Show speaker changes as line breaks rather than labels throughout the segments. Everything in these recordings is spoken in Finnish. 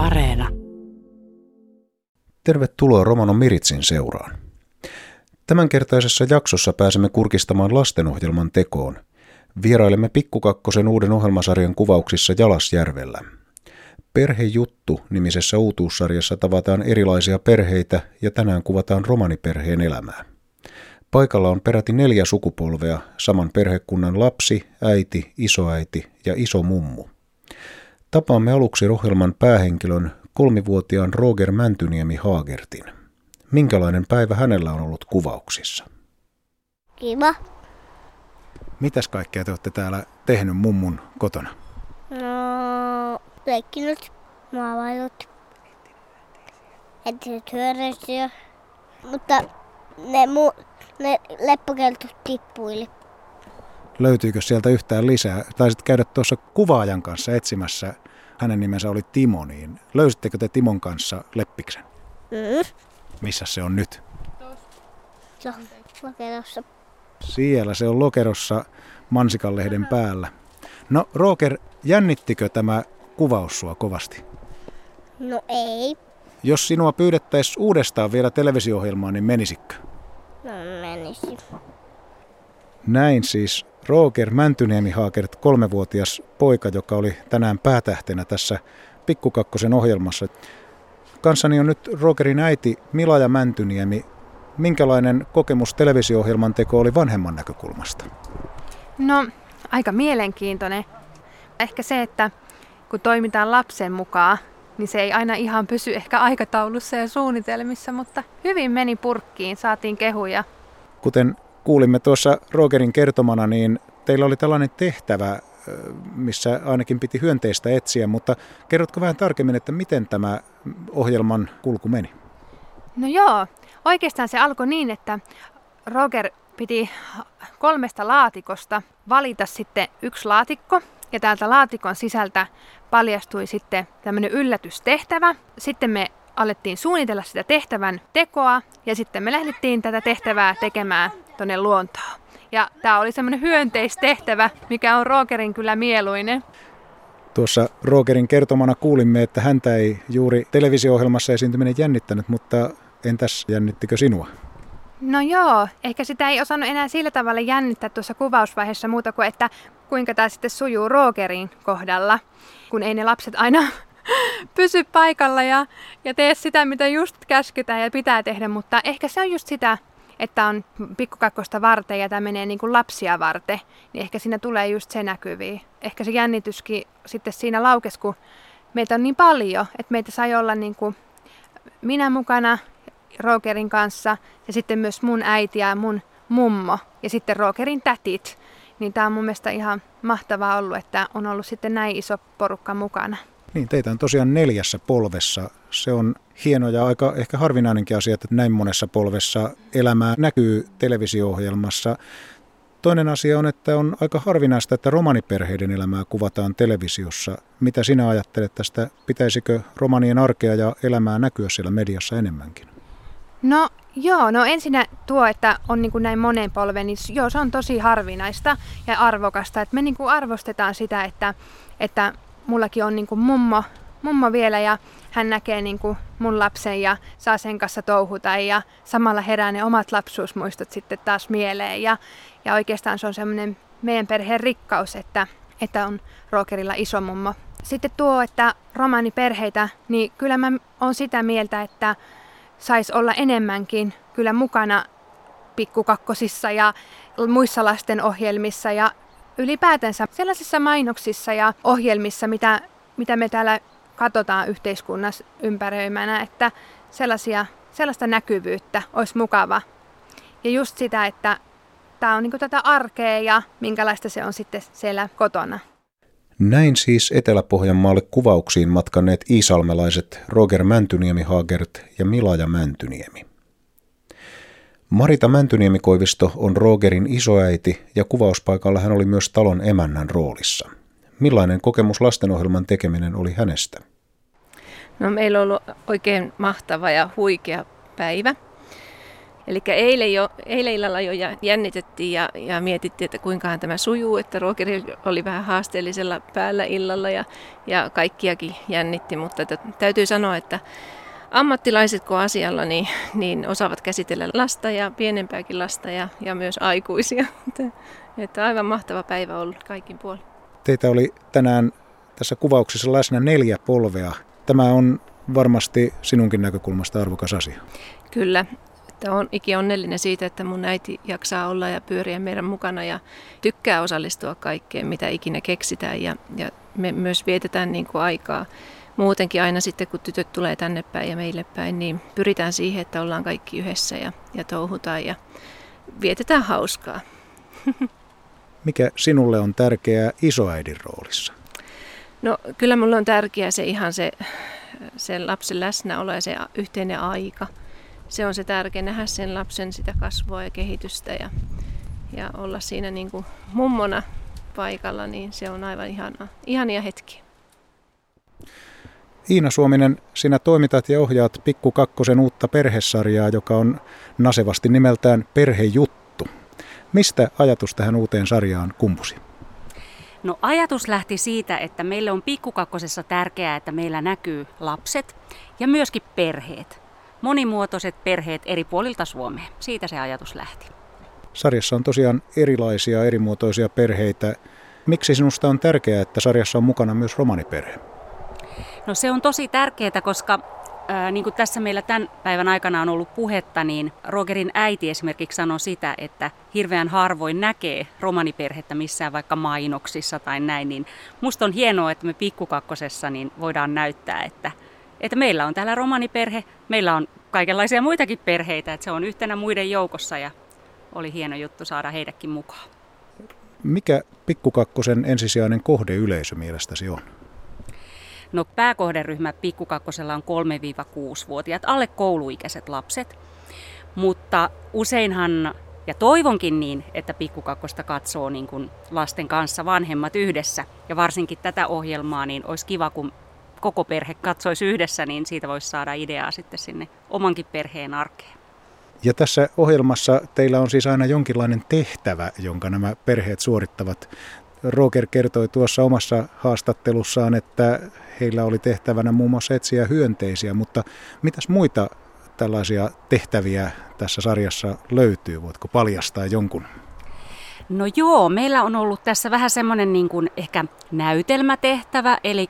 Areena.
Tervetuloa Romano Miritsin seuraan. Tämänkertaisessa jaksossa pääsemme kurkistamaan lastenohjelman tekoon. Vierailemme Pikkukakkosen uuden ohjelmasarjan kuvauksissa Jalasjärvellä. Perhejuttu nimisessä uutuussarjassa tavataan erilaisia perheitä ja tänään kuvataan romaniperheen elämää. Paikalla on peräti neljä sukupolvea, saman perhekunnan lapsi, äiti, isoäiti ja iso mummu. Tapaamme aluksi ohjelman päähenkilön kolmivuotiaan Roger Mäntyniemi Haagertin. Minkälainen päivä hänellä on ollut kuvauksissa?
Kiva.
Mitäs kaikkea te olette täällä tehnyt mummun kotona?
No, leikkinyt, maalaillut, etsinyt hyöreisiä, mutta ne, mu, ne leppokeltut tippuili.
Löytyykö sieltä yhtään lisää? Taisit käydä tuossa kuvaajan kanssa etsimässä, hänen nimensä oli Timo, niin löysittekö te Timon kanssa leppiksen?
Mm.
Missä se on nyt?
Se on lokerossa.
Siellä se on lokerossa mansikanlehden päällä. No Roger, jännittikö tämä kuvaus sua kovasti?
No ei.
Jos sinua pyydettäisiin uudestaan vielä televisio-ohjelmaan, niin menisikö?
No menisi.
Näin siis Roger Mäntyniemi Haakert, kolmevuotias poika, joka oli tänään päätähtenä tässä Pikkukakkosen ohjelmassa. Kanssani on nyt Rogerin äiti Milaja Mäntyniemi. Minkälainen kokemus televisio-ohjelman teko oli vanhemman näkökulmasta?
No, aika mielenkiintoinen. Ehkä se, että kun toimitaan lapsen mukaan, niin se ei aina ihan pysy ehkä aikataulussa ja suunnitelmissa, mutta hyvin meni purkkiin, saatiin kehuja.
Kuten kuulimme tuossa Rogerin kertomana, niin teillä oli tällainen tehtävä, missä ainakin piti hyönteistä etsiä, mutta kerrotko vähän tarkemmin, että miten tämä ohjelman kulku meni?
No joo, oikeastaan se alkoi niin, että Roger piti kolmesta laatikosta valita sitten yksi laatikko, ja täältä laatikon sisältä paljastui sitten tämmöinen yllätystehtävä. Sitten me alettiin suunnitella sitä tehtävän tekoa ja sitten me lähdettiin tätä tehtävää tekemään tuonne luontoon. Ja tämä oli semmoinen hyönteistehtävä, mikä on Rogerin kyllä mieluinen.
Tuossa Rogerin kertomana kuulimme, että häntä ei juuri televisio-ohjelmassa esiintyminen jännittänyt, mutta entäs jännittikö sinua?
No joo, ehkä sitä ei osannut enää sillä tavalla jännittää tuossa kuvausvaiheessa muuta kuin, että kuinka tämä sitten sujuu Rogerin kohdalla, kun ei ne lapset aina pysy paikalla ja, ja tee sitä, mitä just käskytään ja pitää tehdä, mutta ehkä se on just sitä, että on pikkukakkosta varten ja tämä menee niin kuin lapsia varten, niin ehkä siinä tulee just se näkyviin. Ehkä se jännityskin sitten siinä laukes, kun meitä on niin paljon, että meitä sai olla niin kuin minä mukana Rogerin kanssa ja sitten myös mun äiti ja mun mummo ja sitten Rogerin tätit. Niin tämä on mun mielestä ihan mahtavaa ollut, että on ollut sitten näin iso porukka mukana.
Niin, teitä on tosiaan neljässä polvessa. Se on hieno ja aika ehkä harvinainenkin asia, että näin monessa polvessa elämää näkyy televisio-ohjelmassa. Toinen asia on, että on aika harvinaista, että romaniperheiden elämää kuvataan televisiossa. Mitä sinä ajattelet tästä? Pitäisikö romanien arkea ja elämää näkyä siellä mediassa enemmänkin?
No joo, no ensinnä tuo, että on niin kuin näin monen polven, niin joo, se on tosi harvinaista ja arvokasta. Että me niin kuin arvostetaan sitä, että, että mullakin on niin kuin mummo, mummo vielä ja hän näkee niin kuin mun lapsen ja saa sen kanssa touhuta ja samalla herää ne omat lapsuusmuistot sitten taas mieleen. Ja, ja oikeastaan se on semmoinen meidän perheen rikkaus, että, että on Rogerilla iso mummo. Sitten tuo, että romaaniperheitä, niin kyllä mä oon sitä mieltä, että saisi olla enemmänkin kyllä mukana pikkukakkosissa ja muissa lasten ohjelmissa ja ylipäätänsä sellaisissa mainoksissa ja ohjelmissa, mitä, mitä me täällä katsotaan yhteiskunnassa ympäröimänä, että sellaisia, sellaista näkyvyyttä olisi mukava. Ja just sitä, että tämä on niin tätä arkea ja minkälaista se on sitten siellä kotona.
Näin siis Etelä-Pohjanmaalle kuvauksiin matkanneet iisalmelaiset Roger Mäntyniemi Hagert ja Milaja Mäntyniemi. Marita Mäntyniemi-Koivisto on Rogerin isoäiti ja kuvauspaikalla hän oli myös talon emännän roolissa. Millainen kokemus lastenohjelman tekeminen oli hänestä?
No, meillä on ollut oikein mahtava ja huikea päivä.
Eli eilen, jo, eilen illalla jo jännitettiin ja, ja mietittiin, että kuinkahan tämä sujuu, että Rokeri oli vähän haasteellisella päällä illalla ja, ja kaikkiakin jännitti, mutta täytyy sanoa, että ammattilaiset kun asialla, niin, niin osaavat käsitellä lasta ja pienempääkin lasta ja, ja myös aikuisia. Että, että aivan mahtava päivä ollut kaikin puolin.
Teitä oli tänään tässä kuvauksessa läsnä neljä polvea. Tämä on varmasti sinunkin näkökulmasta arvokas asia.
Kyllä, että on iki onnellinen siitä, että mun äiti jaksaa olla ja pyöriä meidän mukana ja tykkää osallistua kaikkeen, mitä ikinä keksitään. Ja, ja me myös vietetään niin kuin aikaa muutenkin aina sitten, kun tytöt tulee tänne päin ja meille päin, niin pyritään siihen, että ollaan kaikki yhdessä ja, ja touhutaan ja vietetään hauskaa.
Mikä sinulle on tärkeää isoäidin roolissa?
No kyllä mulle on tärkeää se ihan se, se lapsen läsnäolo ja se yhteinen aika. Se on se tärkeä nähdä sen lapsen sitä kasvua ja kehitystä ja, ja olla siinä niin kuin mummona paikalla, niin se on aivan ihana, ihania hetki.
Iina Suominen, sinä toimitat ja ohjaat Pikku Kakkosen uutta perhesarjaa, joka on nasevasti nimeltään Perhejuttu. Mistä ajatus tähän uuteen sarjaan kumpusi?
No ajatus lähti siitä, että meille on pikkukakkosessa tärkeää, että meillä näkyy lapset ja myöskin perheet. Monimuotoiset perheet eri puolilta Suomea. Siitä se ajatus lähti.
Sarjassa on tosiaan erilaisia, erimuotoisia perheitä. Miksi sinusta on tärkeää, että sarjassa on mukana myös romaniperhe?
No se on tosi tärkeää, koska ää, niin kuin tässä meillä tämän päivän aikana on ollut puhetta, niin Rogerin äiti esimerkiksi sanoi sitä, että hirveän harvoin näkee romaniperhettä missään vaikka mainoksissa tai näin, niin musta on hienoa, että me pikkukakkosessa niin voidaan näyttää, että, että meillä on täällä romaniperhe, meillä on kaikenlaisia muitakin perheitä, että se on yhtenä muiden joukossa ja oli hieno juttu saada heidätkin mukaan.
Mikä pikkukakkosen ensisijainen kohdeyleisö mielestäsi on?
No pääkohderyhmä pikkukakkosella on 3-6-vuotiaat, alle kouluikäiset lapset. Mutta useinhan, ja toivonkin niin, että pikkukakkosta katsoo niin kuin lasten kanssa vanhemmat yhdessä. Ja varsinkin tätä ohjelmaa, niin olisi kiva, kun koko perhe katsoisi yhdessä, niin siitä voisi saada ideaa sitten sinne omankin perheen arkeen.
Ja tässä ohjelmassa teillä on siis aina jonkinlainen tehtävä, jonka nämä perheet suorittavat. Roger kertoi tuossa omassa haastattelussaan, että heillä oli tehtävänä muun muassa etsiä hyönteisiä, mutta mitäs muita tällaisia tehtäviä tässä sarjassa löytyy? Voitko paljastaa jonkun?
No joo, meillä on ollut tässä vähän semmoinen niin kuin ehkä näytelmätehtävä, eli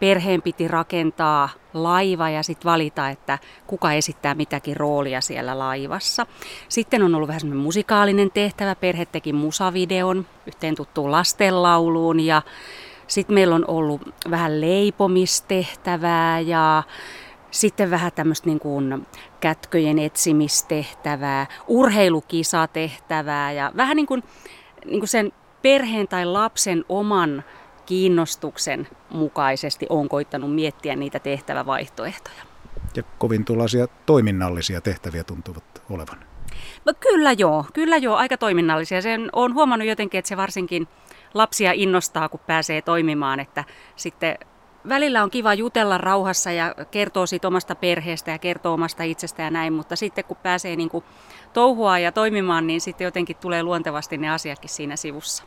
perheen piti rakentaa laiva ja sitten valita, että kuka esittää mitäkin roolia siellä laivassa. Sitten on ollut vähän semmoinen musikaalinen tehtävä, perhe teki musavideon yhteen tuttuun lastenlauluun ja sitten meillä on ollut vähän leipomistehtävää ja sitten vähän tämmöistä niin kuin kätköjen etsimistehtävää, urheilukisatehtävää ja vähän niin kuin, niin kuin sen perheen tai lapsen oman kiinnostuksen mukaisesti on koittanut miettiä niitä tehtävävaihtoehtoja.
Ja kovin tuollaisia toiminnallisia tehtäviä tuntuvat olevan.
No, kyllä joo, kyllä joo, aika toiminnallisia. Sen on huomannut jotenkin, että se varsinkin lapsia innostaa, kun pääsee toimimaan, että sitten välillä on kiva jutella rauhassa ja kertoo siitä omasta perheestä ja kertoo omasta itsestä ja näin, mutta sitten kun pääsee niin kuin touhua ja toimimaan, niin sitten jotenkin tulee luontevasti ne asiatkin siinä sivussa.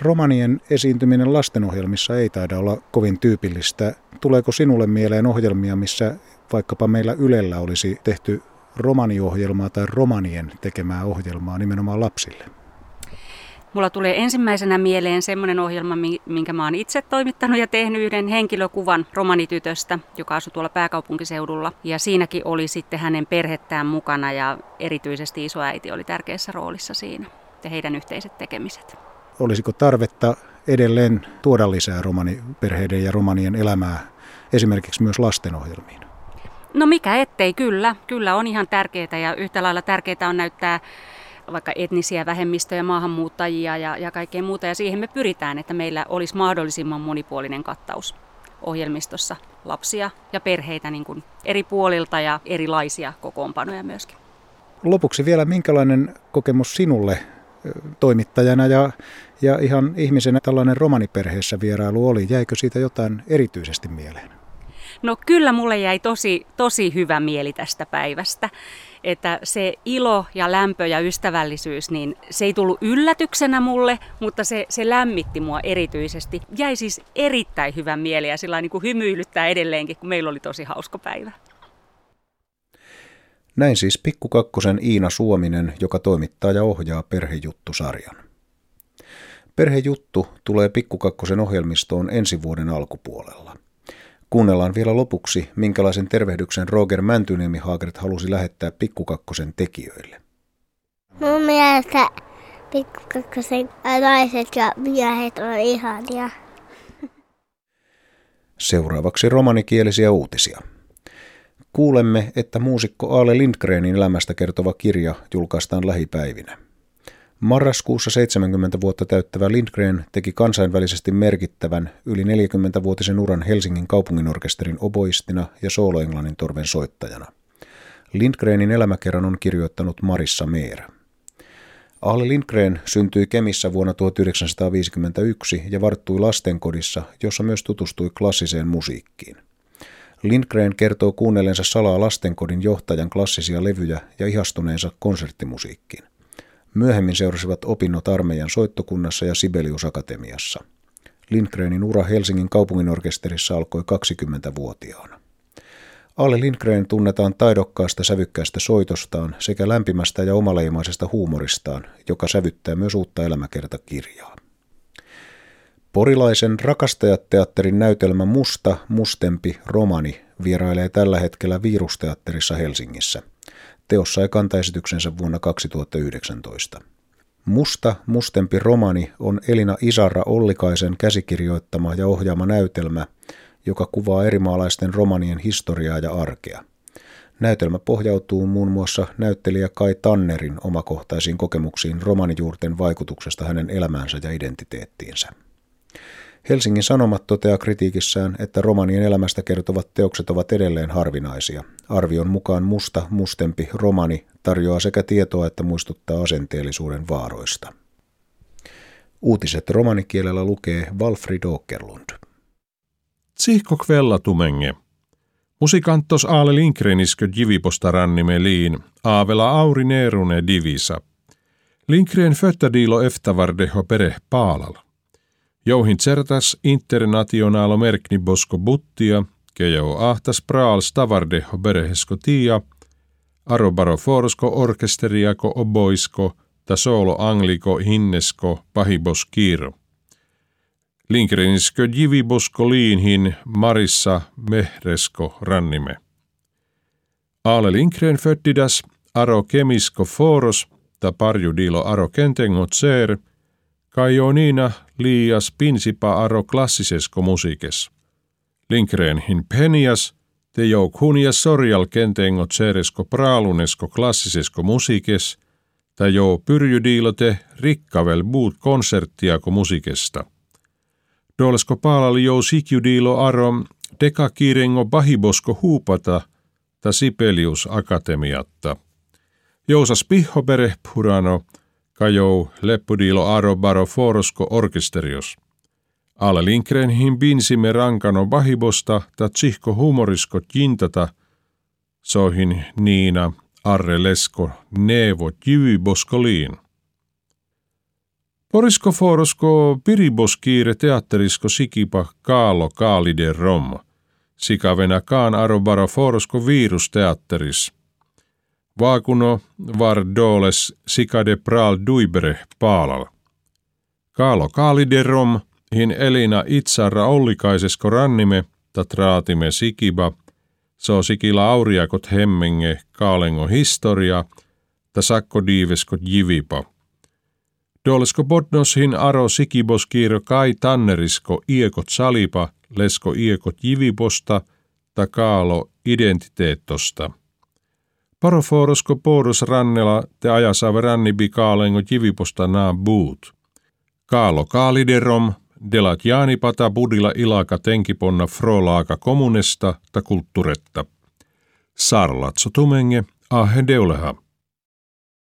Romanien esiintyminen lastenohjelmissa ei taida olla kovin tyypillistä. Tuleeko sinulle mieleen ohjelmia, missä vaikkapa meillä Ylellä olisi tehty romaniohjelmaa tai romanien tekemää ohjelmaa nimenomaan lapsille?
Mulla tulee ensimmäisenä mieleen semmoinen ohjelma, minkä mä oon itse toimittanut ja tehnyt yhden henkilökuvan romanitytöstä, joka asui tuolla pääkaupunkiseudulla. Ja siinäkin oli sitten hänen perhettään mukana ja erityisesti isoäiti oli tärkeässä roolissa siinä ja heidän yhteiset tekemiset.
Olisiko tarvetta edelleen tuoda lisää romaniperheiden ja romanien elämää esimerkiksi myös lastenohjelmiin?
No mikä ettei, kyllä. Kyllä on ihan tärkeää ja yhtä lailla tärkeää on näyttää vaikka etnisiä vähemmistöjä, maahanmuuttajia ja, ja kaikkea muuta. Ja siihen me pyritään, että meillä olisi mahdollisimman monipuolinen kattaus ohjelmistossa lapsia ja perheitä niin kuin eri puolilta ja erilaisia kokoonpanoja myöskin.
Lopuksi vielä, minkälainen kokemus sinulle toimittajana ja, ja ihan ihmisenä tällainen romaniperheessä vierailu oli? Jäikö siitä jotain erityisesti mieleen?
No kyllä mulle jäi tosi, tosi hyvä mieli tästä päivästä. Että se ilo ja lämpö ja ystävällisyys, niin se ei tullut yllätyksenä mulle, mutta se, se lämmitti mua erityisesti. Jäi siis erittäin hyvä mieli ja sillä niin kuin hymyilyttää edelleenkin, kun meillä oli tosi hauska päivä.
Näin siis pikkukakkosen Iina Suominen, joka toimittaa ja ohjaa Perhejuttusarjan. Perhejuttu tulee Pikkukakkosen ohjelmistoon ensi vuoden alkupuolella. Kuunnellaan vielä lopuksi, minkälaisen tervehdyksen Roger Mäntyniemi Haagret halusi lähettää Pikkukakkosen tekijöille.
Mun mielestä pikkukakkosen naiset ja miehet on ihania.
Seuraavaksi romanikielisiä uutisia. Kuulemme, että muusikko Aale Lindgrenin elämästä kertova kirja julkaistaan lähipäivinä. Marraskuussa 70 vuotta täyttävä Lindgren teki kansainvälisesti merkittävän yli 40-vuotisen uran Helsingin kaupunginorkesterin oboistina ja sooloenglannin torven soittajana. Lindgrenin elämäkerran on kirjoittanut Marissa Meera. Aale Lindgren syntyi Kemissä vuonna 1951 ja varttui lastenkodissa, jossa myös tutustui klassiseen musiikkiin. Lindgren kertoo kuunnellensa salaa lastenkodin johtajan klassisia levyjä ja ihastuneensa konserttimusiikkiin. Myöhemmin seurasivat opinnot armeijan soittokunnassa ja Sibelius Akatemiassa. Lindgrenin ura Helsingin kaupunginorkesterissa alkoi 20-vuotiaana. Alle Lindgren tunnetaan taidokkaasta sävykkäästä soitostaan sekä lämpimästä ja omaleimaisesta huumoristaan, joka sävyttää myös uutta elämäkertakirjaa. Porilaisen rakastajateatterin näytelmä Musta, mustempi, romani vierailee tällä hetkellä Virusteatterissa Helsingissä – Teos sai kantaesityksensä vuonna 2019. Musta, mustempi romani on Elina Isarra Ollikaisen käsikirjoittama ja ohjaama näytelmä, joka kuvaa erimaalaisten romanien historiaa ja arkea. Näytelmä pohjautuu muun muassa näyttelijä Kai Tannerin omakohtaisiin kokemuksiin romanijuurten vaikutuksesta hänen elämäänsä ja identiteettiinsä. Helsingin Sanomat toteaa kritiikissään, että romanien elämästä kertovat teokset ovat edelleen harvinaisia. Arvion mukaan musta, mustempi romani tarjoaa sekä tietoa että muistuttaa asenteellisuuden vaaroista. Uutiset romanikielellä lukee Walfrid Åkerlund.
Tsihko kvella tumenge. Musikantos Aale Linkreniskö jiviposta rannime liin, aavela auri neerune divisa. Linkren föttädiilo eftavardeho pere paalala. Jouhin certas internationalo merkni bosko buttia, kejau ahtas praal stavardeho berehesko tia, arobaro forsko orkesteriako oboisko, ta solo angliko hinnesko pahibos kiiro. Linkreniskö jivibosko liinhin marissa mehresko rannime. Aale Linkren föttidas aro kemisko foros ta parjudilo aro kentengo tser – Niina liias pinsipa aro klassisesko musiikes. hin penias, te joukhunia sorjal kentengo tseresko praalunesko klassisesko musiikes, ta jo pyrjydiilote rikkavel buut konserttiako musiikesta. Dolesko paalali jo sikjudiilo aro deka kiirengo bahibosko huupata ta Sipelius Akatemiatta. Jousas pihopere purano – kajou leppudilo aro baro forosko orkesterios. Ala Linkren hin binsimme rankano bahibosta ta tsihko humorisko jintata, sohin Niina arre lesko nevo jyvy boskoliin. Porisko forosko piriboskiire teatterisko sikipa kaalo kaalide rom, sikavena kaan aro baro forosko virusteatteris – Vaakuno var doles sikade pral duibere paalal. Kaalo kaaliderom, hin elina itsarra ollikaisesko rannime, traatime sikiba, so sikila auriakot hemmenge kaalengo historia, ta sakko diivesko jivipa. Dolesko bodnos hin aro sikibos kiiro kai tannerisko iekot salipa, lesko iekot jiviposta, ta kaalo identiteettosta. Paroforosko poros rannella te ajasave rannibi kaalengo jiviposta naa buut. Kaalo kaaliderom, delat pata budilla ilaka tenkiponna frolaaka kommunesta ta kultturetta. Sarlatso tumenge ahe deuleha.